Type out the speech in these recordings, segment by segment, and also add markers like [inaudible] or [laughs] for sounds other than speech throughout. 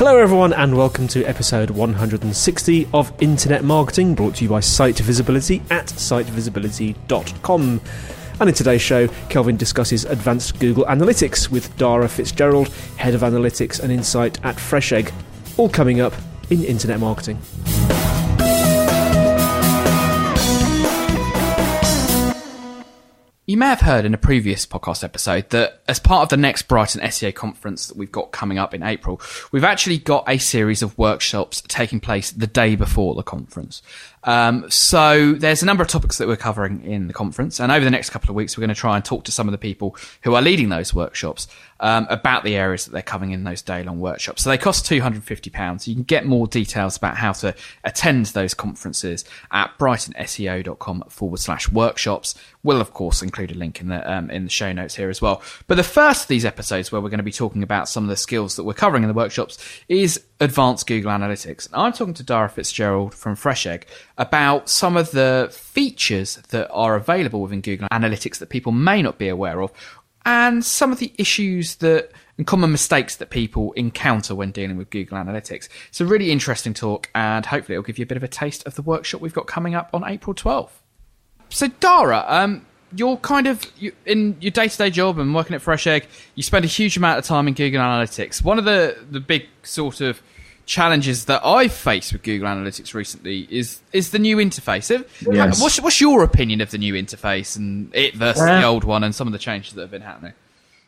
Hello, everyone, and welcome to episode 160 of Internet Marketing, brought to you by Site Visibility at sitevisibility.com. And in today's show, Kelvin discusses advanced Google Analytics with Dara Fitzgerald, Head of Analytics and Insight at FreshEgg. All coming up in Internet Marketing. You may have heard in a previous podcast episode that as part of the next Brighton SEO conference that we've got coming up in April, we've actually got a series of workshops taking place the day before the conference. Um, so there's a number of topics that we're covering in the conference, and over the next couple of weeks, we're going to try and talk to some of the people who are leading those workshops um, about the areas that they're covering in those day-long workshops. So they cost two hundred and fifty pounds. You can get more details about how to attend those conferences at brightonseo.com forward slash workshops. We'll of course include a link in the um, in the show notes here as well. But the first of these episodes, where we're going to be talking about some of the skills that we're covering in the workshops, is advanced Google Analytics. And I'm talking to Dara Fitzgerald from FreshEgg about some of the features that are available within Google Analytics that people may not be aware of, and some of the issues that and common mistakes that people encounter when dealing with Google Analytics. It's a really interesting talk, and hopefully, it'll give you a bit of a taste of the workshop we've got coming up on April 12th. So, Dara, um, you're kind of you, in your day-to-day job and working at Fresh Egg, You spend a huge amount of time in Google Analytics. One of the the big sort of challenges that I've faced with Google Analytics recently is is the new interface. Yes. What's, what's your opinion of the new interface and it versus the old one and some of the changes that have been happening?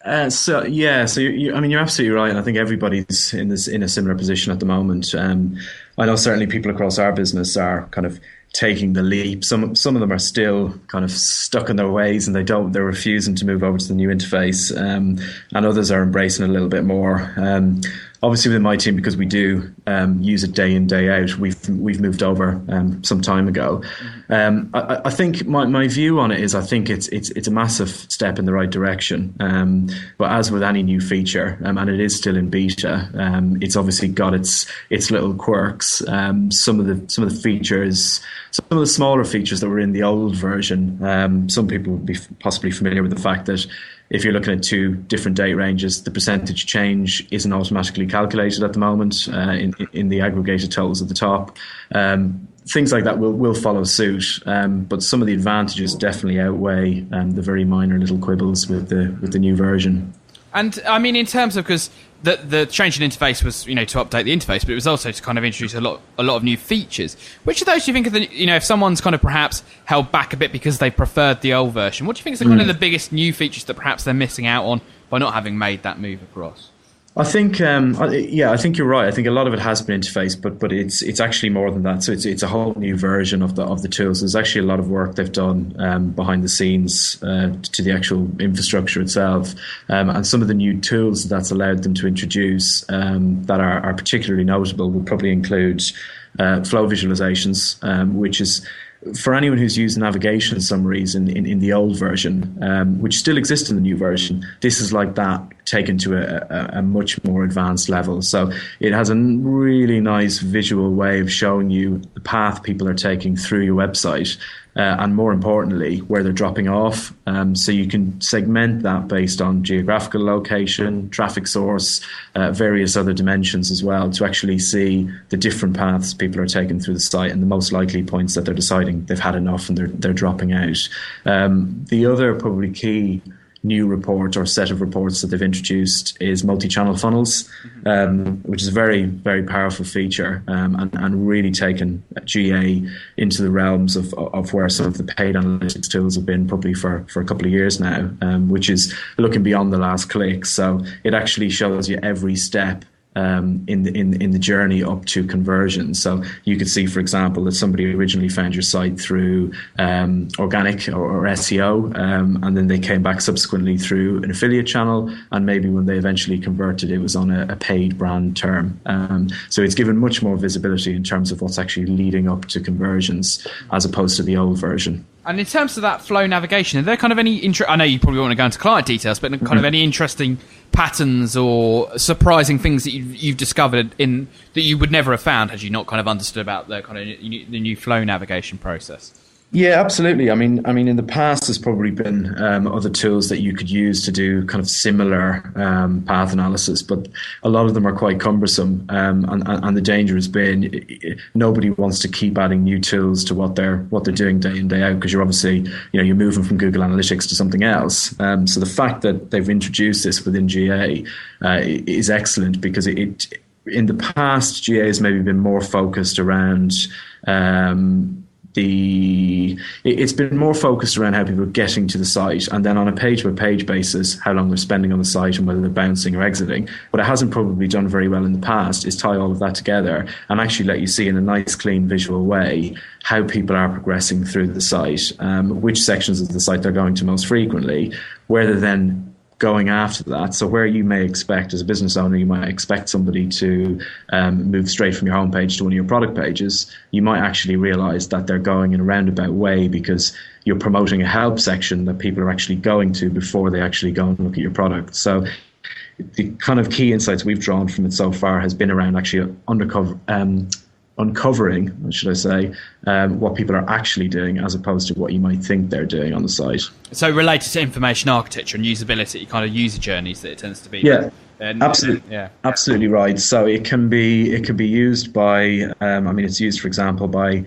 Uh, so yeah, so you, you, I mean, you're absolutely right. And I think everybody's in this in a similar position at the moment. Um, I know certainly people across our business are kind of taking the leap. Some some of them are still kind of stuck in their ways and they don't they're refusing to move over to the new interface. Um, and others are embracing it a little bit more. Um, obviously within my team because we do um, use it day in day out we've we've moved over um, some time ago. Um, I, I, think my, my view on it is I think it's it's it's a massive step in the right direction. Um, but as with any new feature um, and it is still in beta um, it's obviously got its its little quirks. Some of the some of the features some of the smaller features that were in the old version some people would be possibly familiar with the fact that if you're looking at two different date ranges, the percentage change isn't automatically calculated at the moment uh, in, in the aggregated totals at the top. Um, things like that will, will follow suit, um, but some of the advantages definitely outweigh um, the very minor little quibbles with the with the new version. And I mean, in terms of because the the change in interface was you know to update the interface, but it was also to kind of introduce a lot a lot of new features. Which of those do you think are the you know if someone's kind of perhaps held back a bit because they preferred the old version? What do you think is the, kind of hmm. the biggest new features that perhaps they're missing out on by not having made that move across? I think, um, yeah, I think you're right. I think a lot of it has been interface, but but it's it's actually more than that. So it's it's a whole new version of the of the tools. There's actually a lot of work they've done um, behind the scenes uh, to the actual infrastructure itself, um, and some of the new tools that's allowed them to introduce um, that are, are particularly notable would probably include uh, flow visualizations, um, which is for anyone who's used navigation summaries in, in, in the old version, um, which still exists in the new version, this is like that taken to a, a, a, much more advanced level. So it has a really nice visual way of showing you the path people are taking through your website. Uh, and more importantly, where they're dropping off. Um, so you can segment that based on geographical location, traffic source, uh, various other dimensions as well to actually see the different paths people are taking through the site and the most likely points that they're deciding they've had enough and they're, they're dropping out. Um, the other probably key new report or set of reports that they've introduced is multi-channel funnels, mm-hmm. um, which is a very, very powerful feature um, and, and, really taken GA into the realms of, of where some of the paid analytics tools have been probably for, for a couple of years now, um, which is looking beyond the last click. So it actually shows you every step um, in the in in the journey up to conversion. So you could see, for example, that somebody originally found your site through um, organic or, or SEO, um, and then they came back subsequently through an affiliate channel, and maybe when they eventually converted, it was on a, a paid brand term. Um, so it's given much more visibility in terms of what's actually leading up to conversions, as opposed to the old version. And in terms of that flow navigation, are there kind of any I know you probably want to go into client details, but kind of mm. any interesting patterns or surprising things that you've, you've, discovered in that you would never have found had you not kind of understood about the kind of the new flow navigation process? Yeah, absolutely. I mean, I mean, in the past, there's probably been um, other tools that you could use to do kind of similar um, path analysis, but a lot of them are quite cumbersome. Um, and, and, the danger has been nobody wants to keep adding new tools to what they're what they're doing day in day out because you're obviously you know you're moving from Google Analytics to something else. Um, so the fact that they've introduced this within GA uh, is excellent because it, it in the past GA has maybe been more focused around um, the it's been more focused around how people are getting to the site and then on a page by page basis how long they're spending on the site and whether they're bouncing or exiting. What it hasn't probably done very well in the past is tie all of that together and actually let you see in a nice clean visual way how people are progressing through the site um, which sections of the site they're going to most frequently where they're then going after that. So where you may expect as a business owner, you might expect somebody to um, move straight from your homepage to one of your product pages. You might actually realize that they're going in a roundabout way because you're promoting a help section that people are actually going to before they actually go and look at your product. So the kind of key insights we've drawn from it so far has been around actually undercover um, uncovering, should I say, um, what people are actually doing as opposed to what you might think they're doing on the site. So related to information architecture and usability, kind of user journeys that it tends to be. Yeah. absolutely, yeah, absolutely right. So it can be it can be used by, um, I mean, it's used, for example, by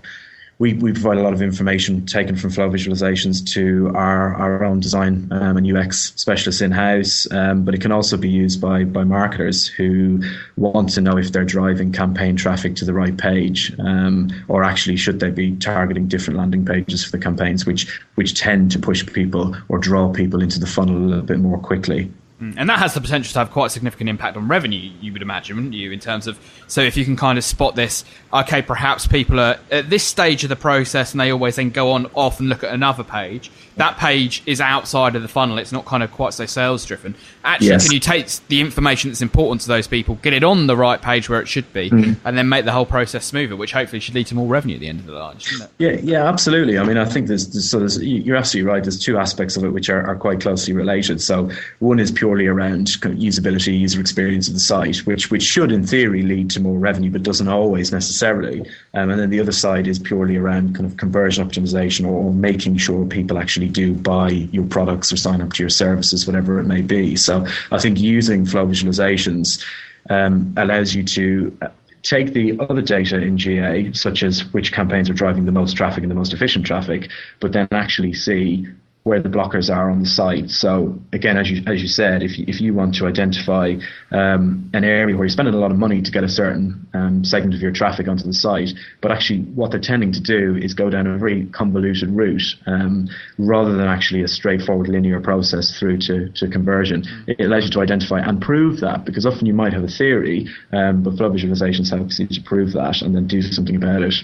we, we provide a lot of information taken from flow visualizations to our, our own design um, and UX specialists in house, um, but it can also be used by, by marketers who want to know if they're driving campaign traffic to the right page, um, or actually should they be targeting different landing pages for the campaigns, which which tend to push people or draw people into the funnel a little bit more quickly. Mm. And that has the potential to have quite a significant impact on revenue, you would imagine, wouldn't you? In terms of, so if you can kind of spot this, okay, perhaps people are at this stage of the process and they always then go on off and look at another page. That page is outside of the funnel. It's not kind of quite so sales driven. Actually, yes. can you take the information that's important to those people, get it on the right page where it should be, mm. and then make the whole process smoother, which hopefully should lead to more revenue at the end of the line, shouldn't it? Yeah, yeah, absolutely. I mean, I think there's, there's so there's, you're absolutely right. There's two aspects of it which are, are quite closely related. So one is purely around kind of usability, user experience of the site, which which should in theory lead to more revenue, but doesn't always necessarily. Um, and then the other side is purely around kind of conversion optimization or, or making sure people actually do buy your products or sign up to your services, whatever it may be. So I think using flow visualizations um, allows you to uh, take the other data in GA, such as which campaigns are driving the most traffic and the most efficient traffic, but then actually see where the blockers are on the site. So again, as you as you said, if you, if you want to identify um, an area where you're spending a lot of money to get a certain um, segment of your traffic onto the site, but actually what they're tending to do is go down a very convoluted route um, rather than actually a straightforward linear process through to, to conversion. It allows you to identify and prove that because often you might have a theory, um, but flow visualizations helps you to prove that and then do something about it.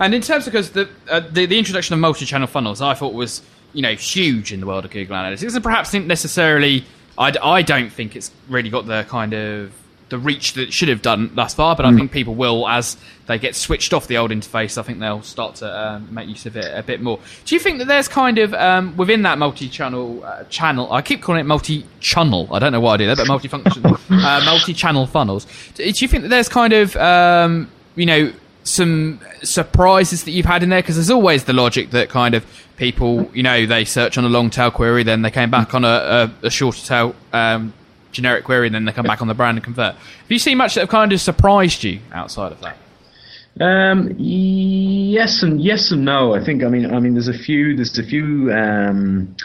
And in terms of because the, uh, the the introduction of multi-channel funnels, I thought was you know huge in the world of Google Analytics, and perhaps not necessarily. I, I don't think it's really got the kind of the reach that it should have done thus far. But I think people will, as they get switched off the old interface, I think they'll start to um, make use of it a bit more. Do you think that there's kind of um, within that multi-channel uh, channel? I keep calling it multi-channel. I don't know why I do that, but multi-function, [laughs] uh, multi-channel funnels. Do you think that there's kind of um, you know some surprises that you've had in there? Because there's always the logic that kind of people, you know, they search on a long tail query, then they came back on a, a, a shorter tail um, generic query, and then they come back on the brand and convert. Have you seen much that have kind of surprised you outside of that? Um, yes and yes and no. I think. I mean, I mean, there's a few. There's a few. Um,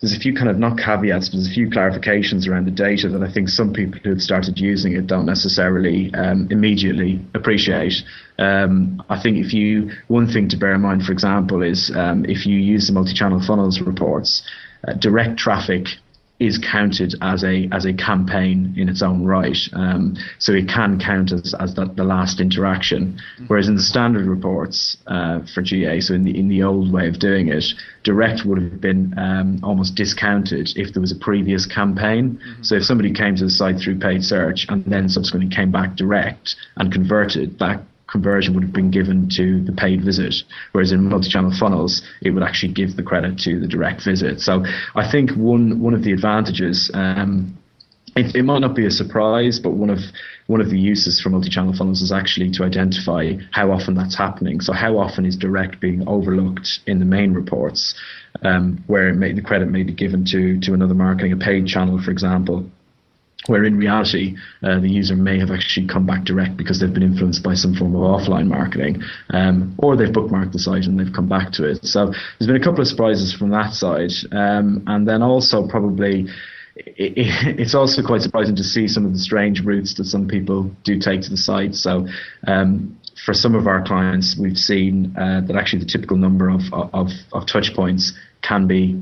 there's a few kind of not caveats, but there's a few clarifications around the data that I think some people who have started using it don't necessarily um, immediately appreciate. Um, I think if you one thing to bear in mind, for example, is um, if you use the multi-channel funnels reports, uh, direct traffic is counted as a as a campaign in its own right. Um, so it can count as, as the, the last interaction. Whereas in the standard reports uh, for GA, so in the in the old way of doing it, direct would have been um, almost discounted if there was a previous campaign. Mm-hmm. So if somebody came to the site through paid search and then subsequently came back direct and converted, that conversion would have been given to the paid visit, whereas in multi-channel funnels, it would actually give the credit to the direct visit. So I think one one of the advantages. Um, it, it, might not be a surprise, but one of one of the uses for multi-channel funnels is actually to identify how often that's happening. So how often is direct being overlooked in the main reports, um, where may, the credit may be given to to another marketing, a paid channel, for example, where in reality uh, the user may have actually come back direct because they've been influenced by some form of offline marketing, um, or they've bookmarked the site and they've come back to it. So there's been a couple of surprises from that side, um, and then also probably. [laughs] it's also quite surprising to see some of the strange routes that some people do take to the site. So, um, for some of our clients, we've seen uh, that actually the typical number of, of, of touch points can be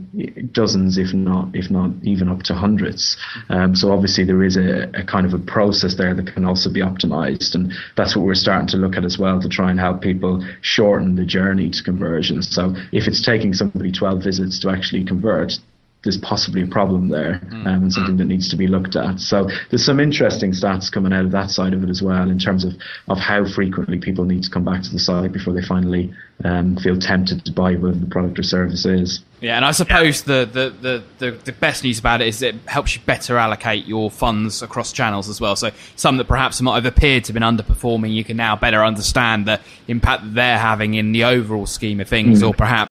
dozens, if not if not even up to hundreds. Um, so obviously there is a, a, kind of a process there that can also be optimized, and that's what we're starting to look at as well to try and help people shorten the journey to conversion. So if it's taking somebody 12 visits to actually convert, there's possibly a problem there mm. um, and something that needs to be looked at. So there's some interesting stats coming out of that side of it as well in terms of, of how frequently people need to come back to the site before they finally um, feel tempted to buy whatever the product or service is. Yeah, and I suppose the, the, the, the, the best news about it is it helps you better allocate your funds across channels as well. So some that perhaps might have appeared to have been underperforming, you can now better understand the impact that they're having in the overall scheme of things, mm. or perhaps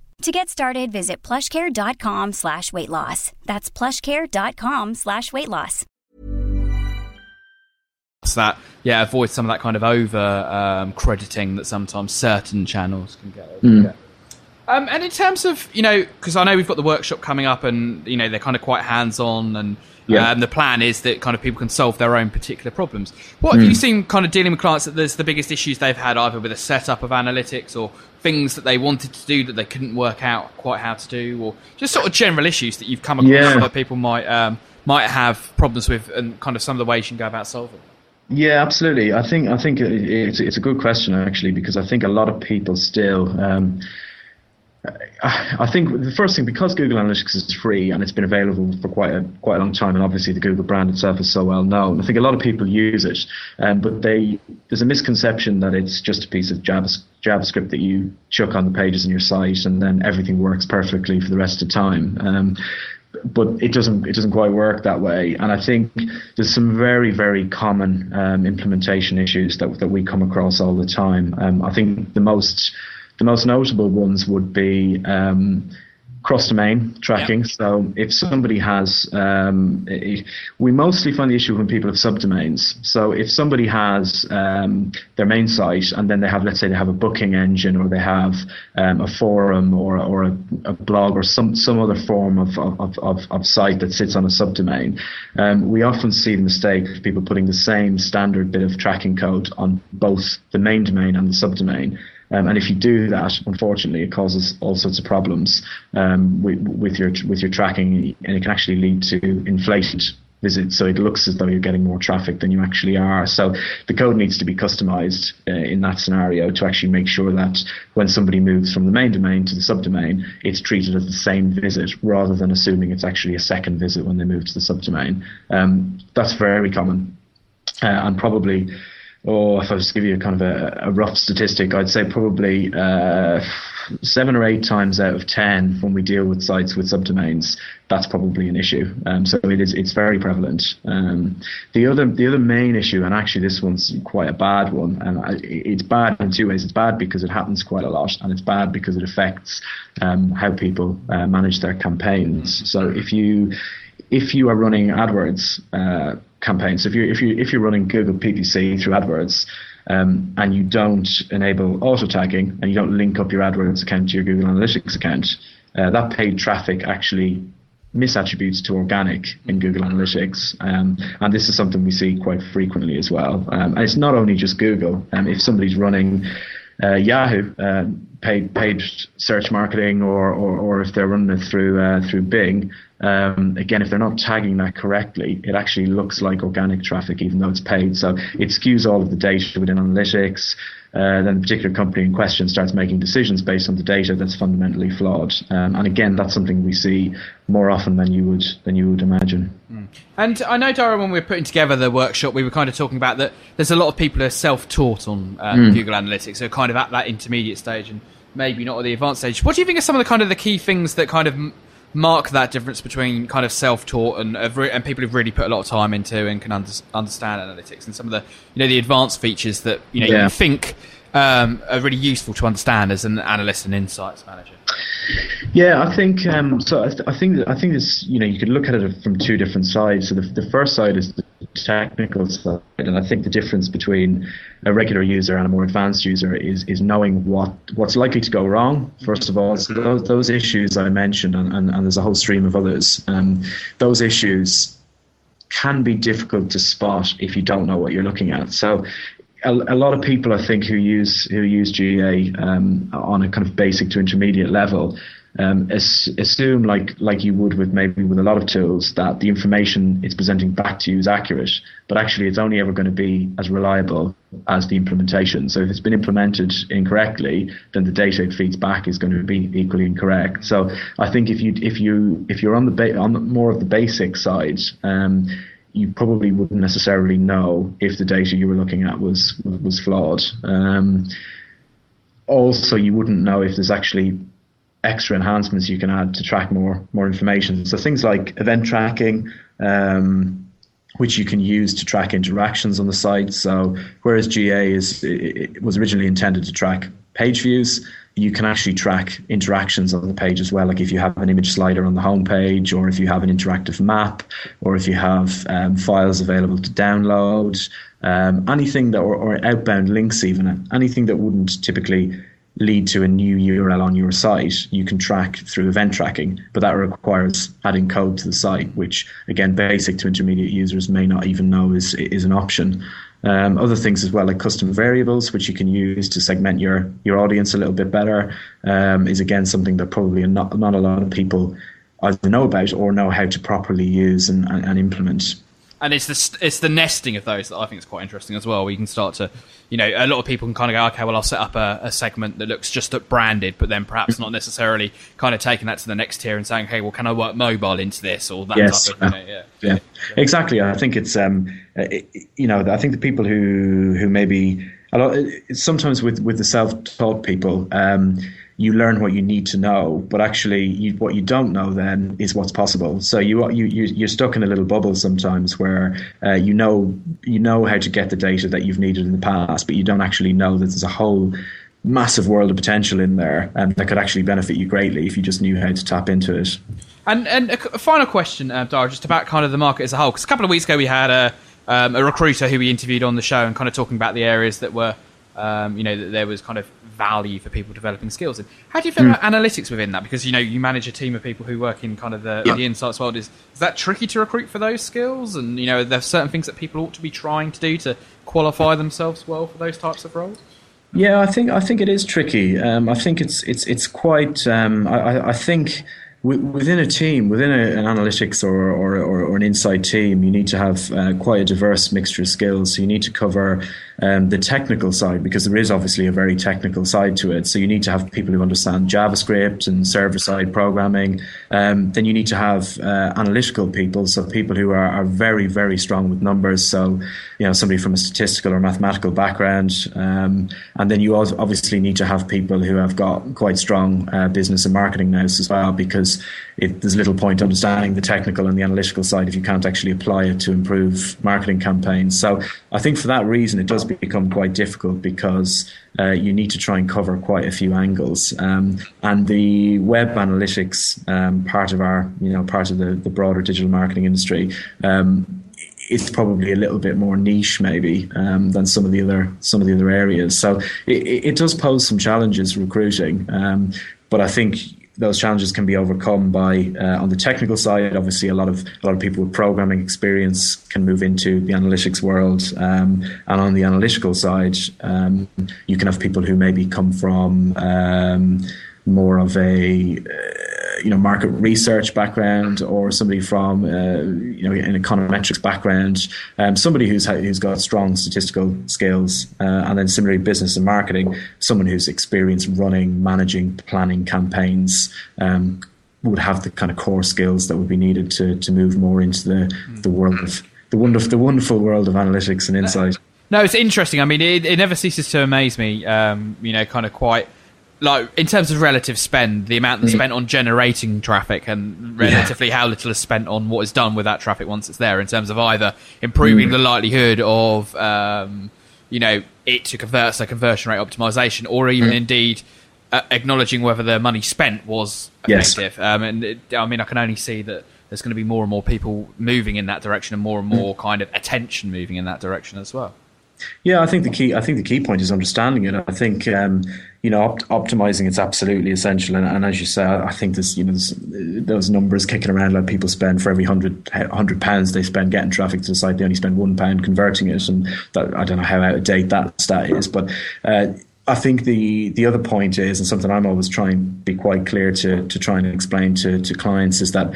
To get started, visit plushcare.com slash weight loss. That's plushcare.com slash weight loss. that yeah avoid some of that kind of over um, crediting that sometimes certain channels can get. Mm. Um, and in terms of you know, because I know we've got the workshop coming up, and you know they're kind of quite hands on, and yeah. um, the plan is that kind of people can solve their own particular problems. What mm. have you seen kind of dealing with clients that there's the biggest issues they've had either with the setup of analytics or things that they wanted to do that they couldn't work out quite how to do, or just sort of general issues that you've come across yeah. that people might um, might have problems with, and kind of some of the ways you can go about solving. Yeah, absolutely. I think I think it's it's a good question actually because I think a lot of people still. Um, I think the first thing because Google Analytics is free and it's been available for quite a quite a long time, and obviously the Google brand itself is so well known. I think a lot of people use it, um, but they there's a misconception that it's just a piece of JavaScript that you chuck on the pages in your site, and then everything works perfectly for the rest of time. Um, but it doesn't it doesn't quite work that way. And I think there's some very very common um, implementation issues that that we come across all the time. Um, I think the most the most notable ones would be um, cross domain tracking. Yep. So if somebody has, um, we mostly find the issue when people have subdomains. So if somebody has um, their main site and then they have, let's say, they have a booking engine or they have um, a forum or or a, a, blog or some some other form of of, of, of site that sits on a subdomain, um, we often see the mistake of people putting the same standard bit of tracking code on both the main domain and the subdomain. Um, and if you do that, unfortunately, it causes all sorts of problems um, with, with, your with your tracking, and it can actually lead to inflated visits. So it looks as though you're getting more traffic than you actually are. So the code needs to be customized uh, in that scenario to actually make sure that when somebody moves from the main domain to the subdomain, it's treated as the same visit rather than assuming it's actually a second visit when they move to the subdomain. Um, that's very common. Uh, and probably or if I to give you a kind of a, a rough statistic, I'd say probably uh, seven or eight times out of ten when we deal with sites with subdomains, that's probably an issue. Um, so it is it's very prevalent. Um, the other the other main issue, and actually this one's quite a bad one, and it's bad in two ways. It's bad because it happens quite a lot, and it's bad because it affects um, how people uh, manage their campaigns. So if you if you are running AdWords uh, campaigns, if you if you if you're running Google PPC through AdWords, um, and you don't enable auto tagging and you don't link up your AdWords account to your Google Analytics account, uh, that paid traffic actually misattributes to organic in Google Analytics, um, and this is something we see quite frequently as well. Um, and it's not only just Google. Um, if somebody's running uh, Yahoo uh, paid paid search marketing, or, or, or if they're running it through uh, through Bing, um, again, if they're not tagging that correctly, it actually looks like organic traffic, even though it's paid. So it skews all of the data within analytics. Uh, then the particular company in question starts making decisions based on the data that's fundamentally flawed. Um, and again, that's something we see more often than you would than you would imagine. Mm. And I know, Dara, when we were putting together the workshop, we were kind of talking about that. There's a lot of people who are self-taught on um, mm. Google Analytics, so kind of at that intermediate stage and maybe not at the advanced stage. What do you think are some of the kind of the key things that kind of mark that difference between kind of self-taught and and people who've really put a lot of time into and can under, understand analytics and some of the you know the advanced features that you know yeah. you think um, are really useful to understand as an analyst and insights manager. Yeah, I think um, so. I, th- I think I think it's you know you could look at it from two different sides. So the, the first side is the technical side, and I think the difference between a regular user and a more advanced user is is knowing what what's likely to go wrong. First of all, so those, those issues I mentioned, and, and, and there's a whole stream of others. Um, those issues can be difficult to spot if you don't know what you're looking at. So a, lot of people, I think, who use who use GA um, on a kind of basic to intermediate level, um, as, assume like like you would with maybe with a lot of tools that the information it's presenting back to you is accurate, but actually it's only ever going to be as reliable as the implementation. So if it's been implemented incorrectly, then the data it feeds back is going to be equally incorrect. So I think if you if you if you're on the ba- on more of the basic side. Um, you probably wouldn't necessarily know if the data you were looking at was was flawed. Um, also, you wouldn't know if there's actually extra enhancements you can add to track more more information. So things like event tracking, um, which you can use to track interactions on the site. So whereas GA is it was originally intended to track page views, you can actually track interactions on the page as well. Like if you have an image slider on the home page, or if you have an interactive map, or if you have um, files available to download, um, anything that, or, or outbound links, even anything that wouldn't typically lead to a new URL on your site, you can track through event tracking, but that requires adding code to the site, which again, basic to intermediate users may not even know is is an option. Um, other things as well, like custom variables, which you can use to segment your your audience a little bit better, um, is again something that probably not not a lot of people either know about or know how to properly use and, and, and implement and it's the it's the nesting of those that I think is quite interesting as well. Where you can start to, you know, a lot of people can kind of go, okay, well, I'll set up a, a segment that looks just at branded, but then perhaps not necessarily kind of taking that to the next tier and saying, hey, well, can I work mobile into this or that yes. type of, you know, yeah. [laughs] yeah, exactly. I think it's, um, it, you know, I think the people who who maybe a lot sometimes with with the self taught people. Um, you learn what you need to know, but actually, you, what you don't know then is what's possible. So you you you're stuck in a little bubble sometimes where uh, you know you know how to get the data that you've needed in the past, but you don't actually know that there's a whole massive world of potential in there, and that could actually benefit you greatly if you just knew how to tap into it. And and a final question, uh, Dara, just about kind of the market as a whole. Because a couple of weeks ago we had a um, a recruiter who we interviewed on the show and kind of talking about the areas that were um, you know, that there was kind of value for people developing skills. And how do you feel mm. about analytics within that? Because you know, you manage a team of people who work in kind of the, yeah. the insights world. Is is that tricky to recruit for those skills? And you know, there's certain things that people ought to be trying to do to qualify themselves well for those types of roles. Yeah, I think I think it is tricky. Um, I think it's it's it's quite. Um, I, I think within a team, within a, an analytics or, or, or, or, an insight team, you need to have uh, quite a diverse mixture of skills. So you need to cover um, the technical side because there is obviously a very technical side to it. So you need to have people who understand JavaScript and server side programming. Um, then you need to have uh, analytical people, so people who are, are, very, very strong with numbers. So, you know, somebody from a statistical or mathematical background. Um, and then you obviously need to have people who have got quite strong uh, business and marketing nous as well because because it, there's little point understanding the technical and the analytical side if you can't actually apply it to improve marketing campaigns. So I think for that reason, it does become quite difficult because uh, you need to try and cover quite a few angles. Um, and the web analytics um, part of our, you know, part of the, the broader digital marketing industry. Um, it's probably a little bit more niche, maybe, um, than some of the other some of the other areas. So it, it does pose some challenges recruiting, um, but I think those challenges can be overcome by uh, on the technical side. Obviously, a lot of a lot of people with programming experience can move into the analytics world, um, and on the analytical side, um, you can have people who maybe come from um, more of a uh, you know market research background or somebody from uh, you know an econometrics background, um, somebody who's who's got strong statistical skills, uh, and then similarly business and marketing, someone who's experienced running, managing, planning campaigns. Um, would have the kind of core skills that would be needed to to move more into the the world of the wonderful the wonderful world of analytics and insight. No, it's interesting. I mean, it, it never ceases to amaze me. Um, you know, kind of quite like in terms of relative spend, the amount that's mm. spent on generating traffic and relatively yeah. how little is spent on what is done with that traffic once it's there, in terms of either improving mm. the likelihood of um, you know it to convert, so conversion rate optimization, or even mm. indeed uh, acknowledging whether the money spent was effective. Yes. Um, and it, I mean, I can only see that there's going to be more and more people moving in that direction, and more and more kind of attention moving in that direction as well. Yeah, I think the key. I think the key point is understanding it. I think um, you know opt- optimizing it's absolutely essential. And, and, as you say, I think there's you know there's, those numbers kicking around like people spend for every hundred hundred pounds they spend getting traffic to the site, they only spend one pound converting it. And that, I don't know how out of date that stat is, but. Uh, I think the the other point is, and something I'm always trying to be quite clear to to try and explain to to clients is that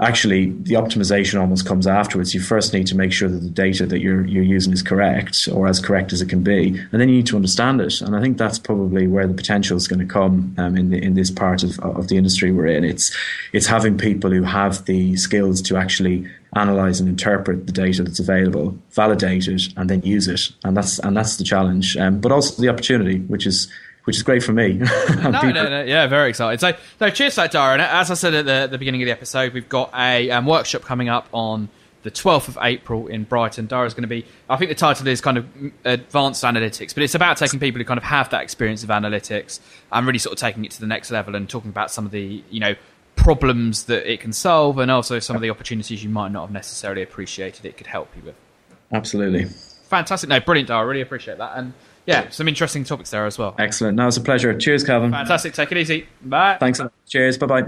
actually the optimization almost comes afterwards. You first need to make sure that the data that you're you're using is correct or as correct as it can be, and then you need to understand it. And I think that's probably where the potential is going to come um, in the, in this part of of the industry we're in. It's it's having people who have the skills to actually analyze and interpret the data that's available, validate it, and then use it. And that's and that's the challenge, um, but also the opportunity, which is which is great for me. [laughs] no, no, no, yeah, very excited. So, so cheers, that Dara. And as I said at the, the beginning of the episode, we've got a um, workshop coming up on the the 12th of April in Brighton. Dara is going to be, I think the title is kind of advanced analytics, but it's about taking people who kind of have that experience of analytics and really sort of taking it to the next level and talking about some of the, you know, problems that it can solve and also some of the opportunities you might not have necessarily appreciated it could help you with. Absolutely. Fantastic. No, brilliant, Dara. I really appreciate that. And yeah, some interesting topics there as well. Excellent. No, it's a pleasure. Cheers, Kelvin. Fantastic. Take it easy. Bye. Thanks. Cheers. Bye bye.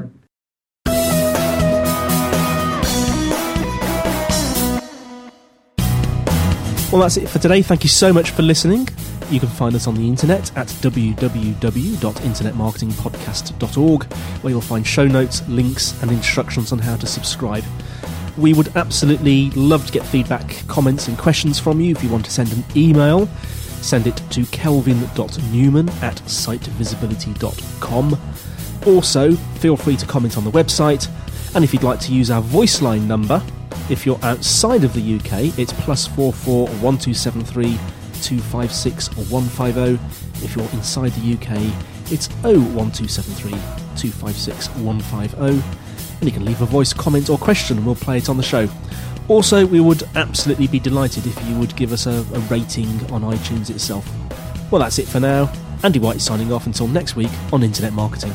Well, that's it for today. Thank you so much for listening. You can find us on the internet at www.internetmarketingpodcast.org, where you'll find show notes, links, and instructions on how to subscribe. We would absolutely love to get feedback, comments, and questions from you. If you want to send an email, send it to kelvin.newman at sitevisibility.com. Also, feel free to comment on the website, and if you'd like to use our voice line number, if you're outside of the UK, it's plus four four one two seven three two five six one five zero. If you're inside the UK, it's 01273 256 150. And you can leave a voice comment or question and we'll play it on the show. Also, we would absolutely be delighted if you would give us a, a rating on iTunes itself. Well, that's it for now. Andy White signing off until next week on Internet Marketing.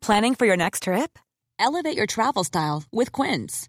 Planning for your next trip? Elevate your travel style with Quince.